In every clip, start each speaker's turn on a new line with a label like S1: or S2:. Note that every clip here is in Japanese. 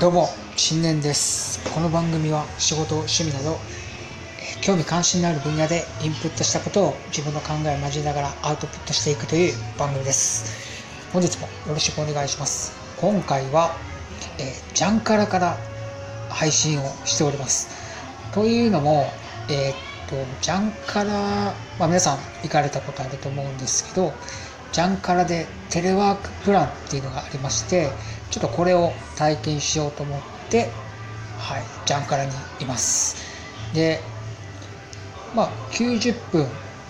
S1: どうも新年です。この番組は仕事趣味など、え興味関心のある分野でインプットしたことを自分の考えを交えながらアウトプットしていくという番組です。本日もよろしくお願いします。今回は、えージャンカラから配信をしております。というのもえーっとジャンカラ、まあ、皆さん行かれたことあると思うんですけどジャンカラでテレワークプランっていうのがありましてちょっとこれを体験しようと思ってはいジャンカラにいますでまあ90分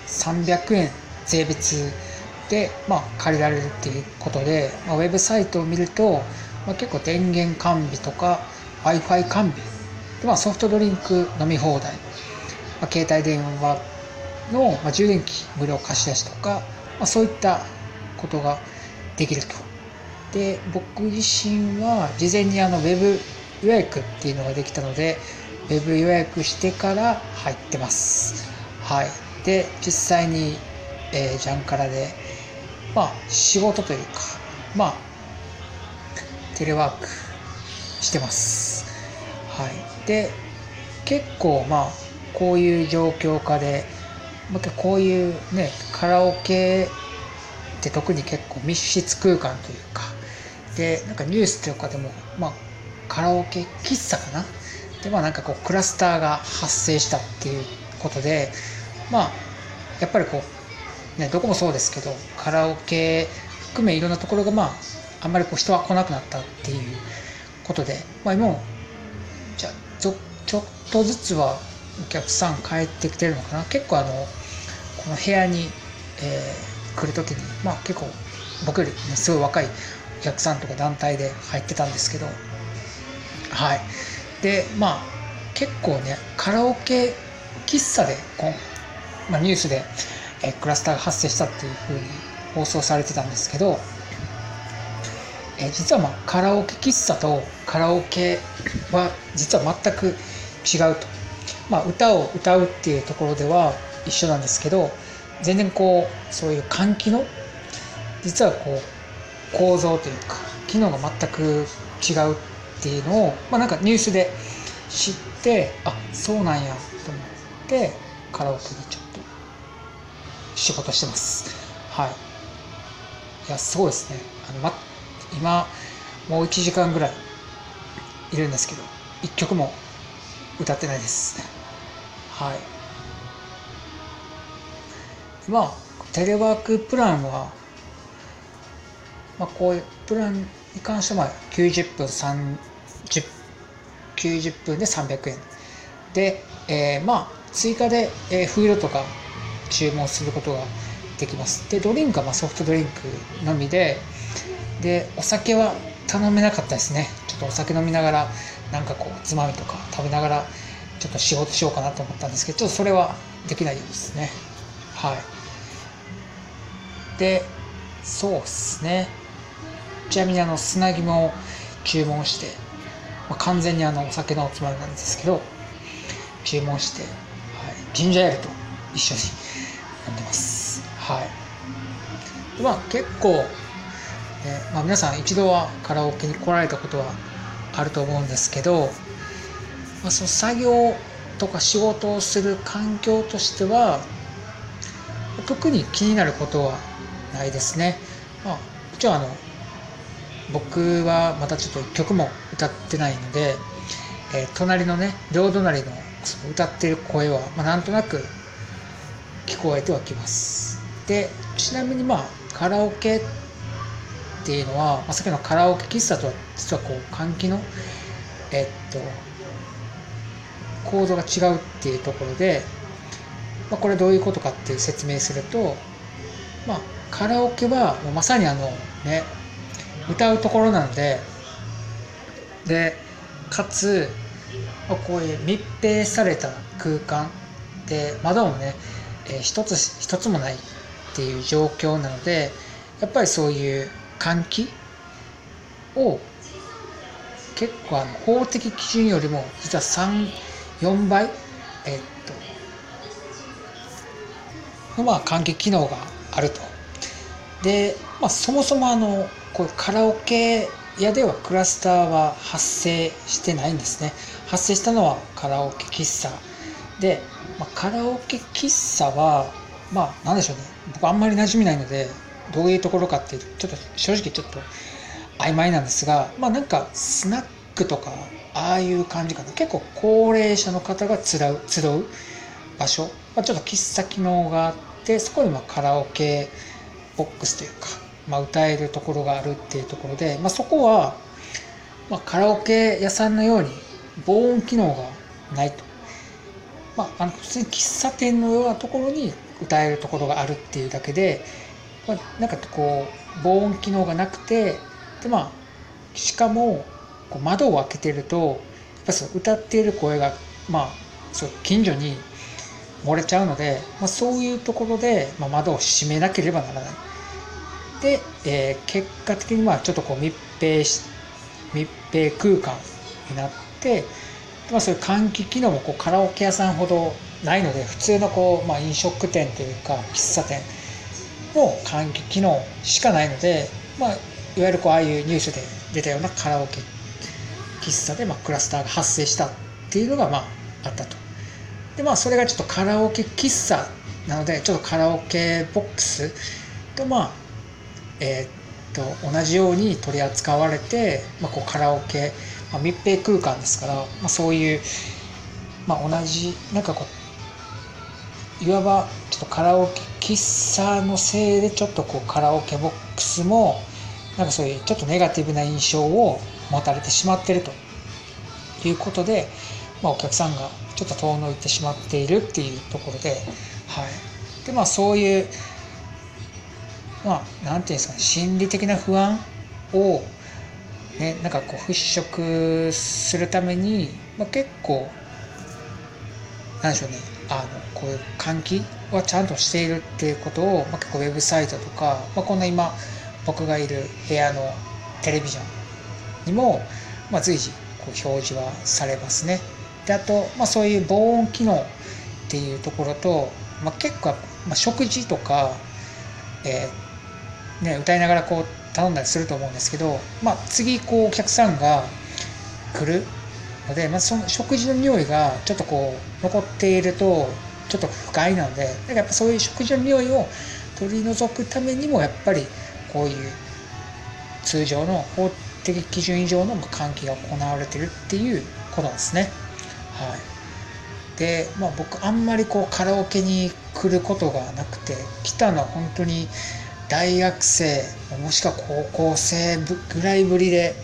S1: 300円税別で、まあ、借りられるっていうことで、まあ、ウェブサイトを見ると、まあ、結構電源完備とか w i f i 完備で、まあ、ソフトドリンク飲み放題、まあ、携帯電話の、まあ、充電器無料貸し出しとか、まあ、そういったことができると。で僕自身は事前にあのウェブ予約っていうのができたのでウェブ予約してから入ってます。はい、で実際に、えージャンカラで、まあ、仕事というか、まあ、テレワークしてます。はい、で結構まあこういう状況下で、まあ、こういうねカラオケって特に結構密室空間というかでなんかニュースとかでも、まあ、カラオケ喫茶かな？でまあなんかこうクラスターが発生したっていうことでまあやっぱりこう、ね、どこもそうですけどカラオケ含めいろんなところがまああんまりこう人は来なくなったっていうことで、まあ、今もじゃあちょちょっとずつはお客さん帰ってきてるのかな？結構あのこの部屋に、えー来る時にまあ結構僕より、ね、すごい若いお客さんとか団体で入ってたんですけどはい。でまあ結構ねカラオケ喫茶でこう、まあ、ニュースで、えクラスターが発生したっていうふうに放送されてたんですけど、え実はまあカラオケ喫茶とカラオケは実は全く違うと、まあ、歌を歌うっていうところでは一緒なんですけど全然こうそういう換気の実はこう構造というか機能が全く違うっていうのを、まあ、なんかニュースで知ってあそうなんやと思ってカラオケでちょっと仕事してます。はい。いやすごいですね。あの、ま、今もう1時間ぐらいいるんですけど1曲も歌ってないです。はい。まあテレワークプランは、まあ、こういうプランに関しては90分30 90分で300円。で、えーまあ追加で、えーフードとか注文することができます。でドリンクはまあソフトドリンクのみででお酒は頼めなかったですね。ちょっとお酒飲みながらなんかこうつまみとか食べながらちょっと仕事しようかなと思ったんですけどちょっとそれはできないようですね。はい。でそうですね。ちなみにあの砂肝を注文して、まあ、完全にあのお酒のおつまみなんですけど注文して、はい、ジンジャーエールと一緒に飲んでますはいまあ結構、ねまあ、皆さん一度はカラオケに来られたことはあると思うんですけど、まあ、その作業とか仕事をする環境としては特に気になることはないですね。まあ、もちろんあの僕はまたちょっと曲も歌ってないので、えー隣のね両隣のその歌ってる声は、まあ、なんとなく聞こえてはきます。でちなみにまあカラオケっていうのは、まあ、さっきのカラオケ喫茶とは実はこう換気のえっと構造が違うっていうところで、まあ、これどういうことかっていう説明すると、まあ、カラオケはまさにあのね歌うところなのででかつこういう密閉された空間で窓もね、えー一つ一つもないっていう状況なのでやっぱりそういう換気を結構あの法的基準よりも実は34倍えっとのまあ換気機能があると。で、まあ、そもそもあのこうカラオケ屋ではクラスターは発生してないんですね。発生したのはカラオケ喫茶。で、まあ、カラオケ喫茶はまあ何でしょうね。僕あんまり馴染みないのでどういうところかっていうとちょっと正直ちょっと曖昧なんですがまあなんかスナックとかああいう感じかな。結構高齢者の方が集う集う場所、まあ、ちょっと喫茶機能があってそこにまカラオケボックスというか、まあ、歌えるところがあるっていうところで、まあ、そこは、まあカラオケ屋さんのように防音機能がないと、まあ、あの普通に喫茶店のようなところに歌えるところがあるっていうだけで、まあ、なんかこう防音機能がなくてでまあしかもこう窓を開けてるとやっぱその歌っている声がまあそう近所に漏れちゃうので、まあ、そういうところで、まあ、窓を閉めなければならない。で、えー、結果的にまあちょっとこう密閉し密閉空間になって、まあ、そういう換気機能もこうカラオケ屋さんほどないので普通のこう、まあ、飲食店というか喫茶店の換気機能しかないので、まあ、いわゆるこうああいうニュースで出たようなカラオケ喫茶でまあクラスターが発生したっていうのがまああったと。でまあそれがちょっとカラオケ喫茶なのでちょっとカラオケボックスとまあえー、っと同じように取り扱われて、まあ、こうカラオケ、まあ、密閉空間ですから、まあ、そういう、まあ、同じなんかこういわばちょっとカラオケ喫茶のせいでちょっとこうカラオケボックスもなんかそういうちょっとネガティブな印象を持たれてしまってるということで、まあ、お客さんがちょっと遠のいてしまっているっていうところで、はい、でまあそういうまあ何て言うんですかね心理的な不安をねなんかこう払拭するために、まあ、結構なんでしょうねあのこういう換気はちゃんとしているっていうことを、まあ、結構ウェブサイトとか、まあ、こんな今僕がいる部屋のテレビジョンにも、まあ、随時こう表示はされますね。であと、まあ、そういう防音機能っていうところと、まあ、結構、まあ、食事とか、えー、ね、歌いながらこう頼んだりすると思うんですけど、まあ、次こうお客さんが来るので、まあ、その食事の匂いがちょっとこう残っているとちょっと不快なのでだからやっぱそういう食事の匂いを取り除くためにもやっぱりこういう通常の法的基準以上の換気が行われてるっていうことなんですね。はい、で、まあ、僕あんまりこうカラオケに来ることがなくて来たのは本当に大学生もしくは高校生ぐらいぶりで、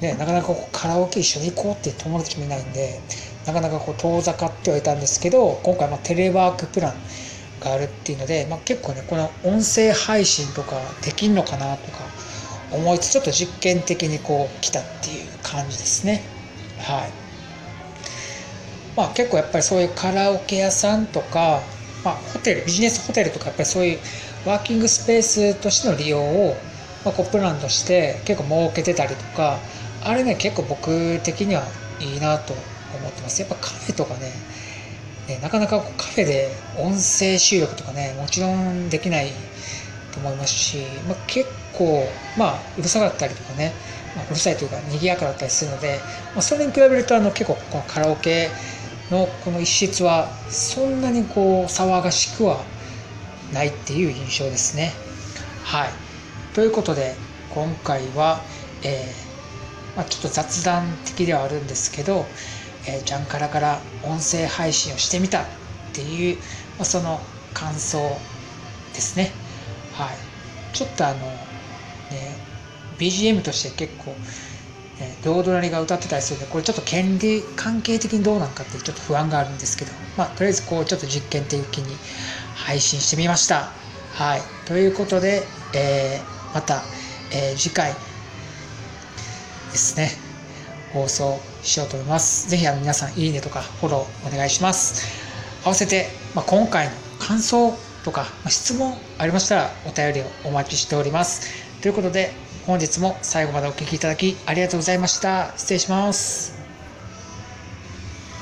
S1: ね、なかなかカラオケ一緒に行こうって友達もいないんでなかなかこう遠ざかってはいたんですけど今回まテレワークプランがあるっていうので、まあ、結構ねこの音声配信とかできんのかなとか思いつつちょっと実験的にこう来たっていう感じですね。はい。まあ、結構やっぱりそういうカラオケ屋さんとか、まあ、ホテルビジネスホテルとかやっぱりそういうワーキングスペースとしての利用を、まあ、こうプランとして結構設けてたりとかあれね結構僕的にはいいなと思ってます。やっぱカフェとかねねなかなかカフェで音声収録とかねもちろんできないと思いますし、まあ、結構まあうるさかったりとかね、まあ、うるさいというか賑やかだったりするので、まあ、それに比べるとあの結構このカラオケのこの一室はそんなにこう騒がしくはないっていう印象ですね。はい、ということで今回は、えー、まあ、ちょっと雑談的ではあるんですけど、えー、ジャンカラから音声配信をしてみたっていう、まあ、その感想ですね。はい、ちょっとあのね BGM として結構えー、両隣が歌ってたりするんでこれちょっと権利関係的にどうなんかってちょっと不安があるんですけどまあとりあえずこうちょっと実験的に配信してみました。はい。ということで、えー、また、えー、次回ですね放送しようと思います。ぜひあの皆さんいいねとかフォローお願いします。合わせて、まあ、今回の感想とか、まあ、質問ありましたらお便りをお待ちしております。ということで本日も最後までお聴きいただきありがとうございました。失礼します。